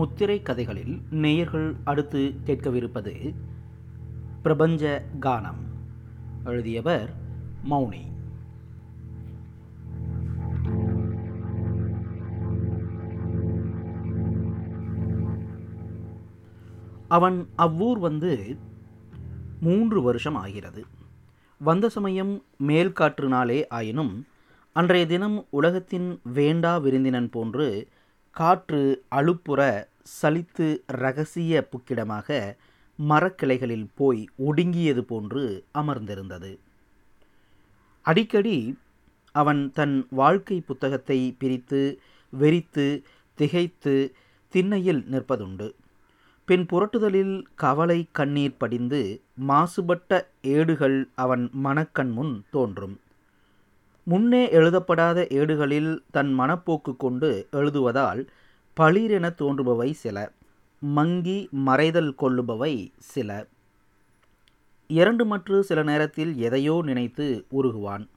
முத்திரை கதைகளில் நேயர்கள் அடுத்து கேட்கவிருப்பது பிரபஞ்ச கானம். எழுதியவர் மௌனி. அவன் அவ்வூர் வந்து மூன்று வருஷம் ஆகிறது. வந்த சமயம் மேல்காற்று நாளே ஆயினும் அன்றைய தினம் உலகத்தின் வேண்டா விருந்தினன் போன்று காற்று அழுப்புற சலித்து ரகசிய புக்கிடமாக மரக்கிளைகளில் போய் ஒடுங்கியது போன்று அமர்ந்திருந்தது. அடிக்கடி அவன் தன் வாழ்க்கை புத்தகத்தை பிரித்து வெறித்து திகைத்து திண்ணையில் நிற்பதுண்டு. பின் புரட்டுதலில் கவலை கண்ணீர் படிந்து மாசுபட்ட ஏடுகள் அவன் மனக்கண் முன் தோன்றும். முன்னே எழுதப்படாத ஏடுகளில் தன் மனப்போக்கு கொண்டு எழுதுவதால் பளிரென தோன்றுபவை சில மங்கி மறைதல் கொள்ளுபவை சில. இரண்டு மற்று சில நேரத்தில் எதையோ நினைத்து உருகுவான்.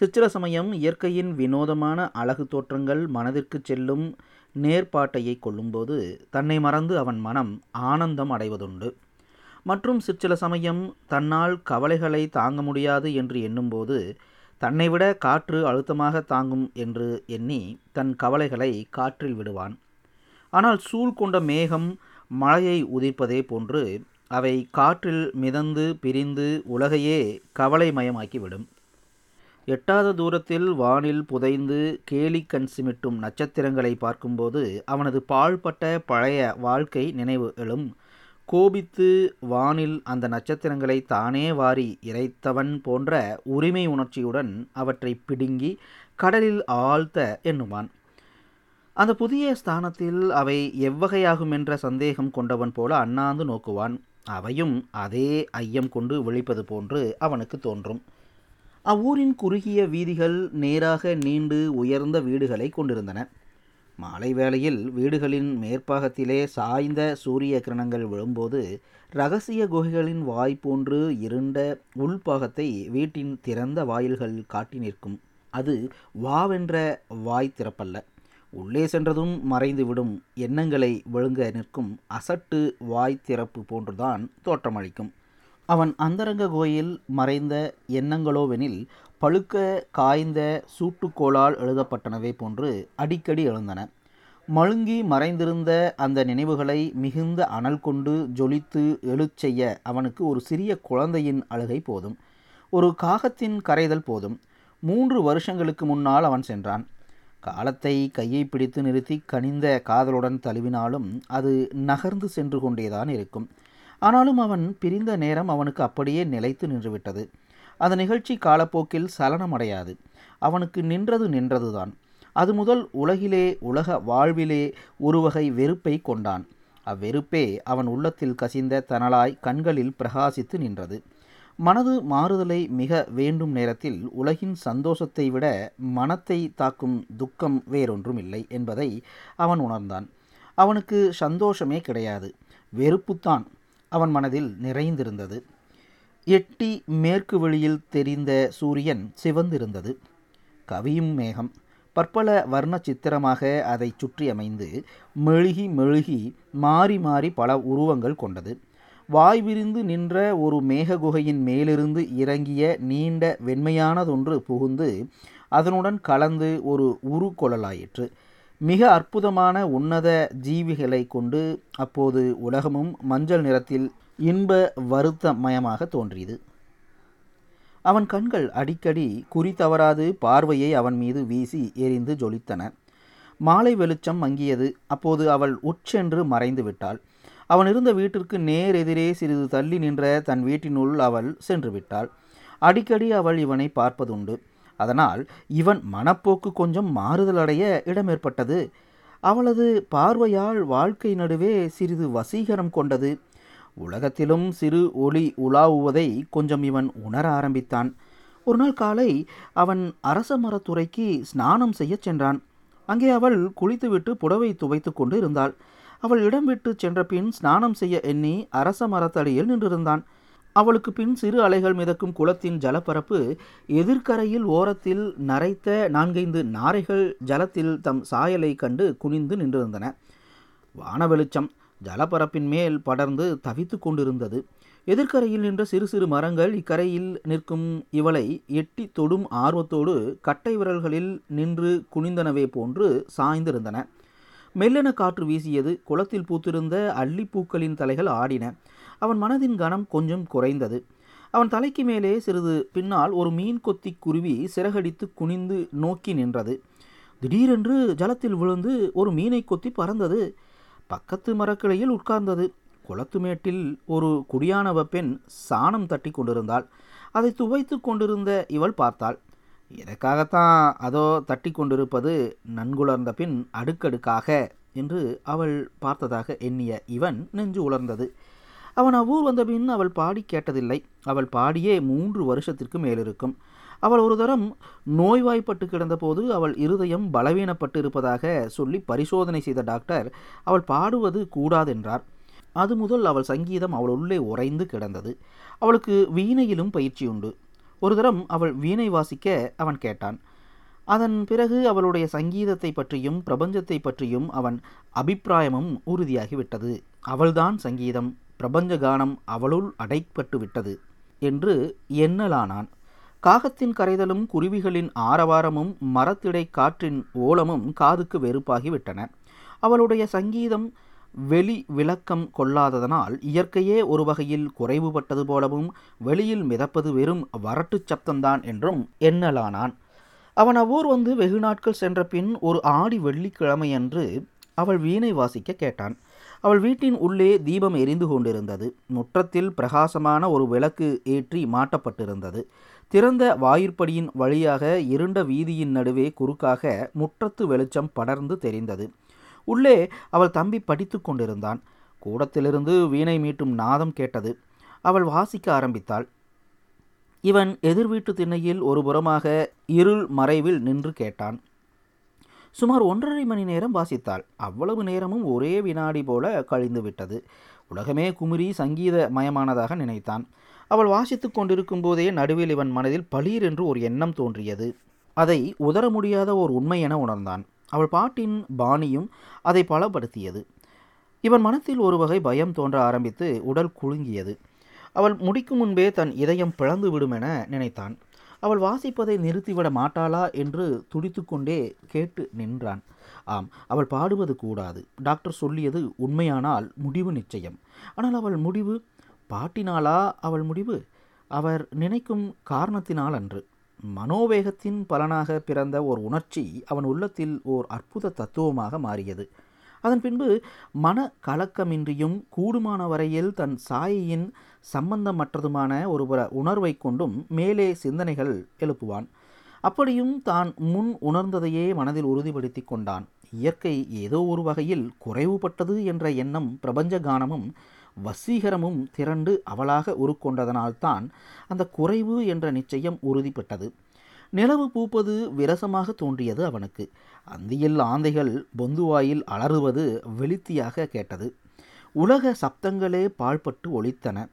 சிற்சில சமயம் இயற்கையின் வினோதமான அழகு தோற்றங்கள் மனதிற்கு செல்லும் நேர்பாட்டையை கொள்ளும்போது தன்னை மறந்து அவன் மனம் ஆனந்தம் அடைவதுண்டு. மற்றும் சிற்சில சமயம் தன்னால் கவலைகளை தாங்க முடியாது என்று எண்ணும்போது தன்னை விட காற்று அழுத்தமாக தாங்கும் என்று எண்ணி தன் கவலைகளை காற்றில் விடுவான். ஆனால் சூழ் கொண்ட மேகம் மழையை உதிர்ப்பதே போன்று அவை காற்றில் மிதந்து பிரிந்து உலகையே கவலைமயமாக்கிவிடும். எட்டாத தூரத்தில் வானில் புதைந்து கேலிக்கண் சிமிட்டும் நட்சத்திரங்களை பார்க்கும்போது அவனது பாழ்பட்ட பழைய வாழ்க்கை நினைவு எழும். கோபித்து வானில் அந்த நட்சத்திரங்களை தானே வாரி இறைத்தவன் போன்ற உரிமை உணர்ச்சியுடன் அவற்றை பிடுங்கி கடலில் ஆழ்த்த எண்ணுவான். அந்த புதிய ஸ்தானத்தில் அவை எவ்வகையாகும் என்ற சந்தேகம் கொண்டவன் போல அண்ணாந்து நோக்குவான். அவையும் அதே ஐயம் கொண்டு விழிப்பது போன்று அவனுக்கு தோன்றும். அவ்வூரின் குறுகிய வீதிகள் நேராக நீண்டு உயர்ந்த வீடுகளை கொண்டிருந்தன. மாலை வேளையில் வீடுகளின் மேற்பாகத்திலே சாய்ந்த சூரிய கிரணங்கள் விழும்போது ரகசிய குகைகளின் வாய் போன்று இருண்ட உள்பாகத்தை வீட்டின் திறந்த வாயில்கள் காட்டி நிற்கும். அது வாவென்ற வாய் திறப்பல்ல. உள்ளே சென்றதும் மறைந்துவிடும் எண்ணங்களை விழுங்க நிற்கும் அசட்டு வாய் திறப்பு போன்றுதான் தோற்றமளிக்கும். அவன் அந்தரங்க கோயில் மறைந்த எண்ணங்களோவெனில் பழுக்க காய்ந்த சூட்டுக்கோளால் எழுதப்பட்டனவே போன்று அடிக்கடி எழுந்தன. மழுங்கி மறைந்திருந்த அந்த நினைவுகளை மிகுந்த அனல் கொண்டு ஜொலித்து எழுச் செய்ய அவனுக்கு ஒரு சிறிய குழந்தையின் அழுகை போதும். ஒரு காகத்தின் கரைதல் போதும். மூன்று வருஷங்களுக்கு முன்னால் அவன் சென்றான். காலத்தை கையை பிடித்து நிறுத்தி கனிந்த காதலுடன் தழுவினாலும் அது நகர்ந்து சென்று கொண்டேதான் இருக்கும். ஆனாலும் அவன் பிரிந்த நேரம் அவனுக்கு அப்படியே நிலைத்து நின்றுவிட்டது. அந்த நிகழ்ச்சி காலப்போக்கில் சலனமடையாது. அவனுக்கு நின்றது நின்றதுதான். அது முதல் உலகிலே உலக வாழ்விலே ஒருவகை வெறுப்பை கொண்டான். அவ்வெறுப்பே அவன் உள்ளத்தில் கசிந்த தனலாய் கண்களில் பிரகாசித்து நின்றது. மனது மாறுதலை மிக வேண்டும் நேரத்தில் உலகின் சந்தோஷத்தை விட மனத்தை தாக்கும் துக்கம் வேறொன்றும் இல்லை என்பதை அவன் உணர்ந்தான். அவனுக்கு சந்தோஷமே கிடையாது. வெறுப்புத்தான் அவன் மனதில் நிறைந்திருந்தது. எட்டி மேற்கு வெளியில் தெரிந்த சூரியன் சிவந்திருந்தது. கவியும் மேகம் பற்பல வர்ண சித்திரமாக அதை சுற்றி அமைந்து மெழுகி மெழுகி மாறி மாறி பல உருவங்கள் கொண்டது. வாய் விரிந்து நின்ற ஒரு மேககுகையின் மேலிருந்து இறங்கிய நீண்ட வெண்மையானதொன்று புகுந்து அதனுடன் கலந்து ஒரு உரு மிக அற்புதமான உன்னத ஜீவிகளை கொண்டு அப்போது உலகமும் மஞ்சள் நிறத்தில் இன்ப வருத்தமயமாக தோன்றியது. அவன் கண்கள் அடிக்கடி குறி தவறாது பார்வையை அவன் மீது வீசி எரிந்து ஜொலித்தன. மாலை வெளிச்சம் மங்கியது. அப்போது அவள் உச்சென்று மறைந்து விட்டாள். அவன் இருந்த வீட்டிற்கு நேர் எதிரே சிறிது தள்ளி நின்ற தன் வீட்டினுள் அவள் சென்று விட்டாள். அடிக்கடி அவள் இவனை பார்ப்பதுண்டு. அதனால் இவன் மனப்போக்கு கொஞ்சம் மாறுதல் அடைய இடமேற்பட்டது. அவளது பார்வையால் வாழ்க்கை நடுவே சிறிது வசீகரம் கொண்டது. உலகத்திலும் சிறு ஒளி உலாவுவதை கொஞ்சம் இவன் உணர ஆரம்பித்தான். ஒரு நாள் காலை அவன் அரச மரத்துறைக்கு ஸ்நானம் செய்யச் சென்றான். அங்கே அவள் குளித்துவிட்டு புடவை துவைத்து கொண்டு இருந்தாள். அவள் இடம் விட்டு சென்ற பின் ஸ்நானம் செய்ய எண்ணி அரச மரத்தடியில் நின்றிருந்தான். அவளுக்கு பின் சிறு அலைகள் மிதக்கும் குளத்தின் ஜலப்பரப்பு எதிர்க்கரையில் ஓரத்தில் நரைத்த நான்கைந்து நாரைகள் ஜலத்தில் தம் சாயலை கண்டு குனிந்து நின்றிருந்தன. வான வெளிச்சம் ஜலப்பரப்பின் மேல் படர்ந்து தவித்து கொண்டிருந்தது. எதிர்க்கரையில் நின்ற சிறு சிறு மரங்கள் இக்கரையில் நிற்கும் இவளை எட்டி தொடும் ஆர்வத்தோடு கட்டை விரல்களில் நின்று குனிந்தனவே போன்று சாய்ந்திருந்தன. மெல்லென காற்று வீசியது குளத்தில் பூத்திருந்த அள்ளிப்பூக்களின் தலைகள் ஆடின. அவன் மனதின் கனம் கொஞ்சம் குறைந்தது. அவன் தலைக்கு மேலே சிறிது பின்னால் ஒரு மீன் கொத்தி குருவி சிறகடித்து குனிந்து நோக்கி நின்றது. திடீரென்று ஜலத்தில் விழுந்து ஒரு மீனை கொத்தி பறந்தது. பக்கத்து மரக்கிளையில் உட்கார்ந்தது. குளத்து மேட்டில் ஒரு குடியானவ பெண் சாணம் தட்டி கொண்டிருந்தாள். அதை துவைத்து கொண்டிருந்த இவள் பார்த்தாள். எனக்காகத்தான் அதோ தட்டி கொண்டிருப்பது நன்குலர்ந்த பின் அடுக்கடுக்காக என்று அவள் பார்த்ததாக எண்ணிய இவன் நெஞ்சு உலர்ந்தது. அவன் அவ்வூர் வந்த பின் அவள் பாடி கேட்டதில்லை. அவள் பாடியே மூன்று வருஷத்திற்கு மேலிருக்கும். அவள் ஒரு தரம் நோய்வாய்ப்பட்டு கிடந்தபோது அவள் இருதயம் பலவீனப்பட்டு இருப்பதாக சொல்லி பரிசோதனை செய்த டாக்டர் அவள் பாடுவது கூடாதென்றார். அது முதல் அவள் சங்கீதம் அவள் உள்ளே உறைந்து கிடந்தது. அவளுக்கு வீணையிலும் பயிற்சி உண்டு. ஒரு தரம் அவள் வீணை வாசிக்க அவன் கேட்டான். அதன் பிறகு அவளுடைய சங்கீதத்தை பற்றியும் பிரபஞ்சத்தை பற்றியும் அவன் அபிப்பிராயமும் உறுதியாகிவிட்டது அவள்தான் சங்கீதம் பிரபஞ்ச கானம் அவளுள் அடைப்பட்டு விட்டது என்று எண்ணலானான். காகத்தின் கரைதலும் குருவிகளின் ஆரவாரமும் மரத்திடை காற்றின் ஓலமும் காதுக்கு வெறுப்பாகிவிட்டன. அவளுடைய சங்கீதம் வெளி விளக்கம் கொள்ளாததனால் இயற்கையே ஒரு வகையில் குறைவுபட்டது போலவும் வெளியில் மிதப்பது வெறும் வரட்டுச் சப்தம்தான் என்றும் எண்ணலானான். அவன் அவ்வூர் வந்து வெகு நாட்கள் சென்ற பின் ஒரு ஆடி வெள்ளிக்கிழமையன்று அவள் வீணை வாசிக்க கேட்டான். அவள் வீட்டின் உள்ளே தீபம் எரிந்து கொண்டிருந்தது. முற்றத்தில் பிரகாசமான ஒரு விளக்கு ஏற்றி மாட்டப்பட்டிருந்தது. திறந்த வாயிற்படியின் வழியாக இருண்ட வீதியின் நடுவே குறுக்காக முற்றத்து வெளிச்சம் படர்ந்து தெரிந்தது. உள்ளே அவள் தம்பி படித்து கொண்டிருந்தான். கூடத்திலிருந்து வீணை மீட்டும் நாதம் கேட்டது. அவள் வாசிக்க ஆரம்பித்தாள். இவன் எதிர் வீட்டு திண்ணையில் ஒரு புறமாக இருள் மறைவில் நின்று கேட்டான். சுமார் ஒன்றரை மணி நேரம் வாசித்தாள். அவ்வளவு நேரமும் ஒரே வினாடி போல கழிந்து விட்டது உலகமே குமுறி சங்கீத மயமானதாக நினைத்தான். அவள் வாசித்து கொண்டிருக்கும் போதே நடுவில் இவன் மனதில் பளீர் என்று ஒரு எண்ணம் தோன்றியது. அதை உதர முடியாத ஒரு உண்மை என உணர்ந்தான். அவள் பாட்டின் பாணியும் அதை பலப்படுத்தியது. இவன் மனத்தில் ஒரு வகை பயம் தோன்ற ஆரம்பித்து உடல் குலுங்கியது. அவள் முடிக்கும் முன்பே தன் இதயம் பிளந்து விடும் என நினைத்தான். அவள் வாசிப்பதை நிறுத்திவிட மாட்டாளா என்று துடித்துக்கொண்டே கேட்டு நின்றான். ஆம் அவள் பாடுவது கூடாது. டாக்டர் சொல்லியது உண்மையானால் முடிவு நிச்சயம். ஆனால் அவள் முடிவு பாட்டினாலா அவள் முடிவு? அவர் நினைக்கும் காரணத்தினால் அன்று மனோவேகத்தின் பலனாக பிறந்த ஓர் உணர்ச்சி அவன் உள்ளத்தில் ஓர் அற்புத தத்துவமாக மாறியது. அதன் பின்பு மன கலக்கமின்றியும் கூடுமான வரையில் தன் சாயையின் சம்பந்தமற்றதுமான ஒரு உணர்வை கொண்டும் மேலே சிந்தனைகள் எழுப்புவான். அப்படியும் தான் முன் உணர்ந்ததையே மனதில் உறுதிப்படுத்தி கொண்டான். இயற்கை ஏதோ ஒரு வகையில் குறைவுபட்டது என்ற எண்ணம் பிரபஞ்ச கானமும் வசீகரமும் திரண்டு அவளாக உருக்கொண்டதனால்தான் அந்த குறைவு என்ற நிச்சயம் உறுதிப்பட்டது. நிலவு பூப்பது விரசமாக தோன்றியது அவனுக்கு. அந்தியில் ஆந்தைகள் பொந்துவாயில் அலறுவது வெளித்தியாக கேட்டது. உலக சப்தங்களே பாழ்பட்டு ஒழித்தன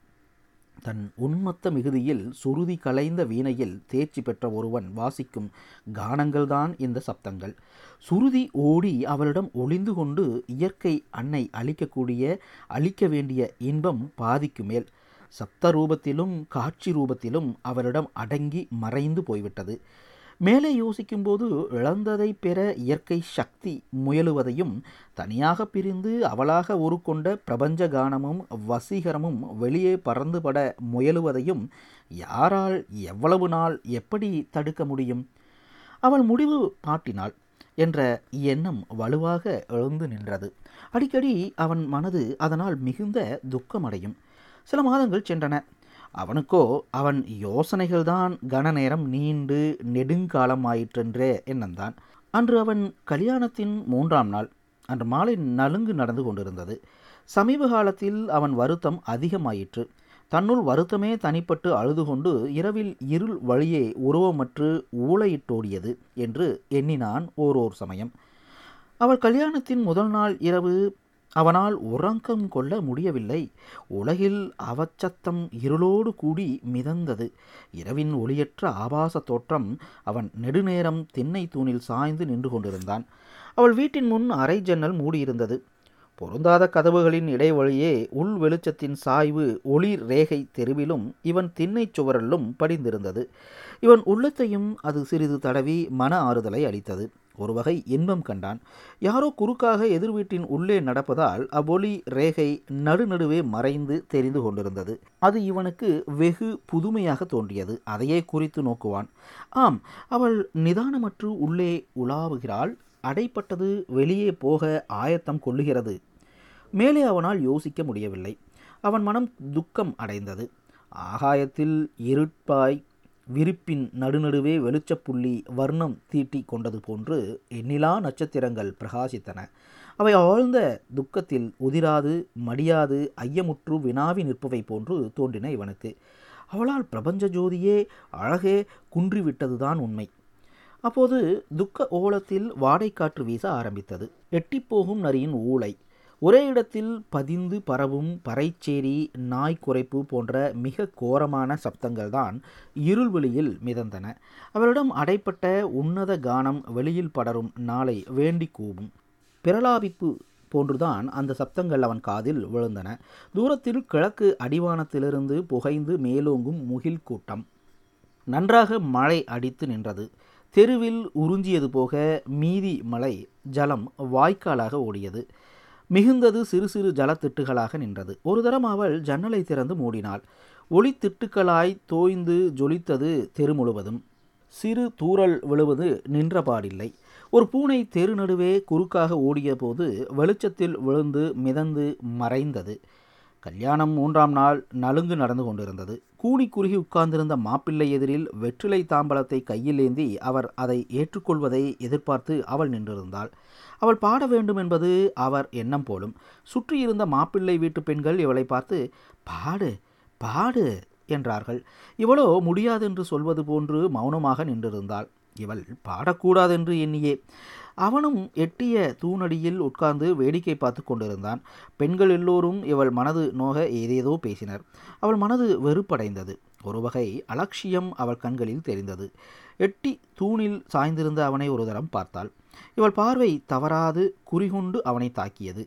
தன் உன்மத்த மிகுதியில் சுருதி கலைந்த வீணையில் தேர்ச்சி பெற்ற ஒருவன் வாசிக்கும் கானங்கள்தான் இந்த சப்தங்கள். சுருதி ஓடி அவளிடம் ஒளிந்து கொண்டு இயற்கை அன்னை அளிக்கக்கூடிய அளிக்க வேண்டிய இன்பம் பாதிக்கு மேல். சப்த ரூபத்திலும் காட்சி ரூபத்திலும் அவரிடம் அடங்கி மறைந்து போய்விட்டது. மேலே யோசிக்கும்போது இழந்ததை பெற இயற்கை சக்தி முயலுவதையும் தனியாக பிரிந்து அவளாக உருக்கொண்ட பிரபஞ்ச கானமும் வசீகரமும் வெளியே பறந்துபட முயலுவதையும் யாரால் எவ்வளவு நாள் எப்படி தடுக்க முடியும்? அவள் முடிவு பாட்டினாள் என்ற எண்ணம் வலுவாக எழுந்து நின்றது. அடிக்கடி அவன் மனது அதனால் மிகுந்த துக்கமடையும். சில மாதங்கள் சென்றன. அவனுக்கோ அவன் யோசனைகள்தான் கன நேரம் நீண்டு நெடுங்காலம் ஆயிற்றென்றே எண்ணம்தான் அன்று அவன் கல்யாணத்தின் மூன்றாம் நாள் அன்று மாலை நலுங்கு நடந்து கொண்டிருந்தது. சமீப காலத்தில் அவன் வருத்தம் அதிகமாயிற்று. தன்னுள் வருத்தமே தனிப்பட்டு அழுது கொண்டு இரவில் இருள் வழியே உருவமற்று ஊளையிட்டோடியது என்று எண்ணினான் ஓரோர் சமயம். அவள் கல்யாணத்தின் முதல் நாள் இரவு அவனால் உறக்கம் கொள்ள முடியவில்லை. உலகில் அவச்சத்தம் இருளோடு கூடி மிதந்தது. இரவின் ஒளியற்ற ஆபாச தோற்றம் அவன் நெடுநேரம் திண்ணை தூணில் சாய்ந்து நின்று கொண்டிருந்தான். அவள் வீட்டின் முன் அரை ஜன்னல் மூடியிருந்தது. பொருந்தாத கதவுகளின் இடைவழியே உள் வெளிச்சத்தின் சாய்வு ஒளிர் ரேகை தெருவிலும் இவன் திண்ணைச் சுவரிலும் படிந்திருந்தது. இவன் உள்ளத்தையும் அது சிறிது தடவி மன ஆறுதலை அளித்தது. ஒரு வகை இன்பம் கண்டான். யாரோ குறுக்காக எதிர் வீட்டின் உள்ளே நடப்பதால் அவ்வொளி ரேகை நடுநடுவே மறைந்து தெரிந்து கொண்டிருந்தது. அது இவனுக்கு வெகு புதுமையாக தோன்றியது. அதையே குறித்து நோக்குவான். ஆம் அவள் நிதானமற்று உள்ளே உலாவுகிறாள். அடைப்பட்டது வெளியே போக ஆயத்தம் கொள்ளுகிறது. மேலே அவனால் யோசிக்க முடியவில்லை. அவன் மனம் துக்கம் அடைந்தது. ஆகாயத்தில் இருட்பாய் விரிப்பின் நடுநடுவே வெளிச்சப்புள்ளி வர்ணம் தீட்டி கொண்டது போன்று எண்ணிலா நட்சத்திரங்கள் பிரகாசித்தன. அவை ஆழ்ந்த துக்கத்தில் உதிராது மடியாது ஐயமுற்று வினாவி நிற்பவை போன்று தோன்றின இவனுக்கு. அவளால் பிரபஞ்ச ஜோதியே அழகே குன்றிவிட்டதுதான் உண்மை. அப்போது துக்க ஓலத்தில் வாடைக்காற்று வீச ஆரம்பித்தது. எட்டிப்போகும் நரியின் ஊளை. ஒரே இடத்தில் பதிந்து பரவும் பறைச்சேரி நாய் குறைப்பு போன்ற மிக கோரமான சப்தங்கள் தான் இருள்வெளியில் மிதந்தன. அவரிடம் அடைப்பட்ட உன்னத கானம் வெளியில் படரும் நாளை வேண்டி கூவும். பிரலாபிப்பு போன்றுதான் அந்த சப்தங்கள் அவன் காதில் விழுந்தன. தூரத்தில் கிழக்கு அடிவானத்திலிருந்து புகைந்து மேலோங்கும் முகில் கூட்டம். நன்றாக மழை அடித்து நின்றது. தெருவில் உறிஞ்சியது போக மீதி மலை ஜலம் வாய்க்காலாக ஓடியது. மிகுந்தது சிறு சிறு ஜலத்திட்டுகளாக நின்றது. ஒரு தரம் அவள் ஜன்னலை திறந்து மூடினாள். ஒளித்திட்டுக்களாய் தோய்ந்து ஜொலித்தது தெரு முழுவதும். சிறு தூறல் விழுவது நின்றபாடில்லை ஒரு பூனை தெரு நடுவே குறுக்காக ஓடிய போது வெளிச்சத்தில் விழுந்து மிதந்து மறைந்தது. கல்யாணம் மூன்றாம் நாள் நலுங்கு நடந்து கொண்டிருந்தது. கூனி குறுகி உட்கார்ந்திருந்த மாப்பிள்ளை எதிரில் வெற்றிலை தாம்பலத்தை கையில் ஏந்தி அவர் அதை ஏற்றுக்கொள்வதை எதிர்பார்த்து அவள் நின்றிருந்தாள். அவள் பாட வேண்டும் என்பது அவர் எண்ணம் போலும். சுற்றியிருந்த மாப்பிள்ளை வீட்டு பெண்கள் இவளை பார்த்து பாடு பாடு என்றார்கள். இவளோ முடியாதென்று சொல்வது போன்று மௌனமாக நின்றிருந்தாள். இவள் பாடக்கூடாதென்று எண்ணியே. அவனும் எட்டிய தூணடியில் உட்கார்ந்து வேடிக்கை பார்த்து கொண்டிருந்தான். பெண்கள் எல்லோரும் இவள் மனது நோக ஏதேதோ பேசினர். அவள் மனது வெறுப்படைந்தது. ஒரு வகை அலட்சியம் அவள் கண்களில் தெரிந்தது. எட்டி தூணில் சாய்ந்திருந்த அவனை ஒரு தரம் பார்த்தாள். இவள் பார்வை தவறாது குறிகொண்டு அவனை தாக்கியது.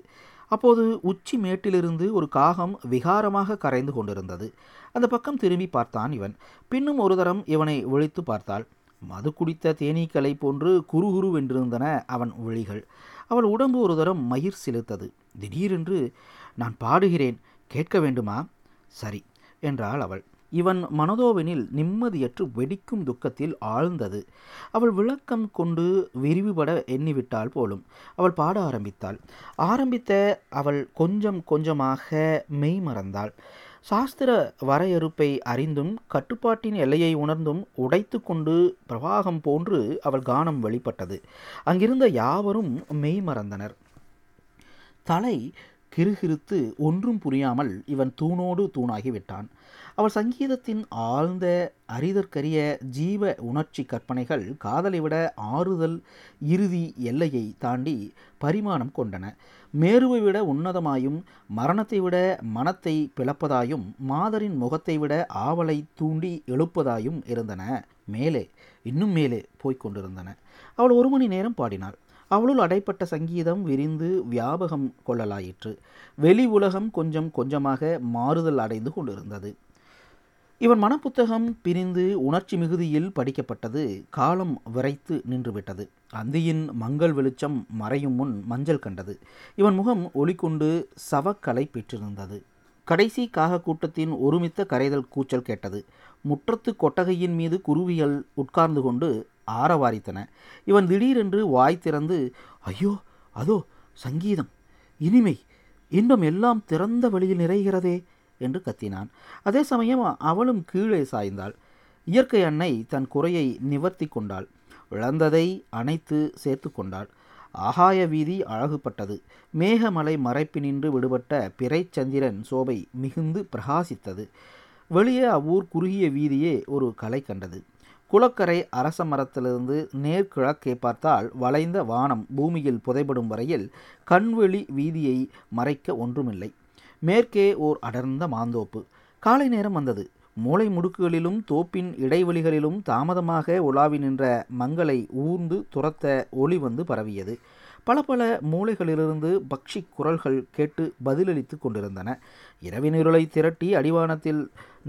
அப்போது உச்சி மேட்டிலிருந்து ஒரு காகம் விகாரமாக கரைந்து கொண்டிருந்தது. அந்த பக்கம் திரும்பி பார்த்தான் இவன். பின்னும் ஒரு தரம் இவனை விழித்து பார்த்தாள். மது குடித்த தேனீக்களை போன்று குறுகுருவென்றிருந்தன அவன் விழிகள். அவள் உடம்பு ஒரு தரம் மயிர் செலுத்தது. திடீரென்று நான் பாடுகிறேன். கேட்க வேண்டுமா? சரி என்றாள் அவள். இவன் மனதோவெனில் நிம்மதியற்று வெடிக்கும் துக்கத்தில் ஆழ்ந்தது. அவள் விளக்கம் கொண்டு விரிவுபட எண்ணிவிட்டாள் போலும். அவள் பாட ஆரம்பித்தாள். ஆரம்பித்த அவள் கொஞ்சம் கொஞ்சமாக மெய் மறந்தாள். சாஸ்திர வரையறுப்பை அறிந்தும் கட்டுப்பாட்டின் எல்லையை உணர்ந்தும் உடைத்து கொண்டு பிரவாகம் போன்று அவள் கானம் வெளிப்பட்டது. அங்கிருந்த யாவரும் மெய் மறந்தனர். தலை கிருகிருத்து ஒன்றும் புரியாமல் இவன் தூணோடு தூணாகி விட்டான். அவள் சங்கீதத்தின் ஆழ்ந்த அரிதற்கரிய ஜீவ உணர்ச்சி கற்பனைகள் காதலை விட ஆறுதல் இறுதி எல்லையை தாண்டி பரிமாணம் கொண்டன. மேருவை விட உன்னதமாயும் மரணத்தை விட மனத்தை பிளப்பதாயும் மாதரின் முகத்தை விட ஆவலை தூண்டி எழுப்பதாயும் இருந்தன. மேலே இன்னும் மேலே போய்க் கொண்டிருந்தன. அவள் ஒரு மணி நேரம் பாடினாள். அவளுள் அடைப்பட்ட சங்கீதம் விரிந்து வியாபகம் கொள்ளலாயிற்று. வெளி உலகம் கொஞ்சம் கொஞ்சமாக மாறுதல் அடைந்து கொண்டிருந்தது. இவன் மனப்புத்தகம் பிரிந்து உணர்ச்சி மிகுதியில் படிக்கப்பட்டது காலம் விரைத்து நின்றுவிட்டது. அந்தியின் மங்கள் வெளிச்சம் மறையும் முன் மஞ்சள் கண்டது. இவன் முகம் ஒளிக்கொண்டு சவக்கலை பெற்றிருந்தது. கடைசி காக கூட்டத்தின் ஒருமித்த கரைதல் கூச்சல் கேட்டது. முற்றத்து கொட்டகையின் மீது குருவிகள் உட்கார்ந்து கொண்டு ஆரவாரித்தன. இவன் திடீரென்று வாய் திறந்து ஐயோ அதோ சங்கீதம். இனிமை இன்பம் எல்லாம் திறந்த வழியில் நிறைகிறதே. என்று கத்தினான். அதே சமயம் அவளும் கீழே சாய்ந்தாள். இயற்கை அன்னை தன் குறையை நிவர்த்தி கொண்டாள். இழந்ததை அணைத்து சேர்த்து கொண்டாள். ஆகாய வீதி அழகுபட்டது. மேகமலை மறைப்பினின்று விடுபட்ட பிறைச்சந்திரன் சோபை மிகுந்து பிரகாசித்தது. வெளியே அவ்வூர் குறுகிய வீதியே ஒரு கலை கண்டது. குளக்கரை அரச மரத்திலிருந்து நேர்கிழக்கே பார்த்தால் வளைந்த வானம் பூமியில் புதைபடும் வரையில் கண்வெளி வீதியை மறைக்க ஒன்றுமில்லை. மேற்கே ஓர் அடர்ந்த மாந்தோப்பு. காலை நேரம் வந்தது. மூளை முடுக்குகளிலும் தோப்பின் இடைவெளிகளிலும் தாமதமாக உலாவி நின்ற மங்களை ஊர்ந்து துரத்த ஒளி வந்து பரவியது. பல பல மூளைகளிலிருந்து பக்ஷி குரல்கள் கேட்டு பதிலளித்து கொண்டிருந்தன. இரவினிருளை திரட்டி அடிவானத்தில்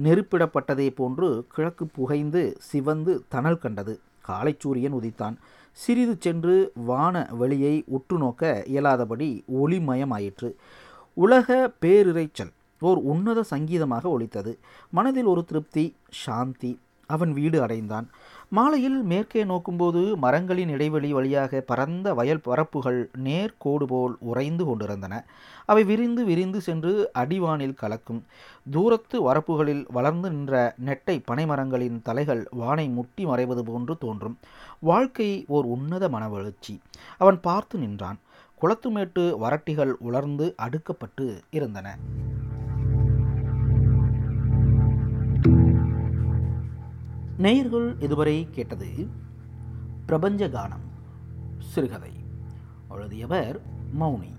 நெருப்பிடப்பட்டதை போன்று கிழக்கு புகைந்து சிவந்து தணல் கண்டது. காலை சூரியன் உதித்தான். சிறிது சென்று வான வெளியை உற்று நோக்க இயலாதபடி ஒளிமயமாயிற்று. உலக பேரிரைச்சல் ஓர் உன்னத சங்கீதமாக ஒலித்தது. மனதில் ஒரு திருப்தி சாந்தி. அவன் வீடு அடைந்தான். மாலையில் மேற்கே நோக்கும்போது மரங்களின் இடைவெளி வழியாக பரந்த வயல் பரப்புகள் நேர்கோடு போல் உறைந்து கொண்டிருந்தன. அவை விரிந்து விரிந்து சென்று அடிவானில் கலக்கும். தூரத்து வரப்புகளில் வளர்ந்து நின்ற நெட்டை பனைமரங்களின் தலைகள் வானை முட்டி மறைவது போன்று தோன்றும். வாழ்க்கை ஓர் உன்னத மனவளர்ச்சி. அவன் பார்த்து நின்றான். குளத்துமேட்டு வரட்டிகள் உலர்ந்து அடுக்கப்பட்டு இருந்தன. நேயர்கள் இதுவரை கேட்டது பிரபஞ்ச கானம் சிறுகதை. எழுதியவர் மௌனி.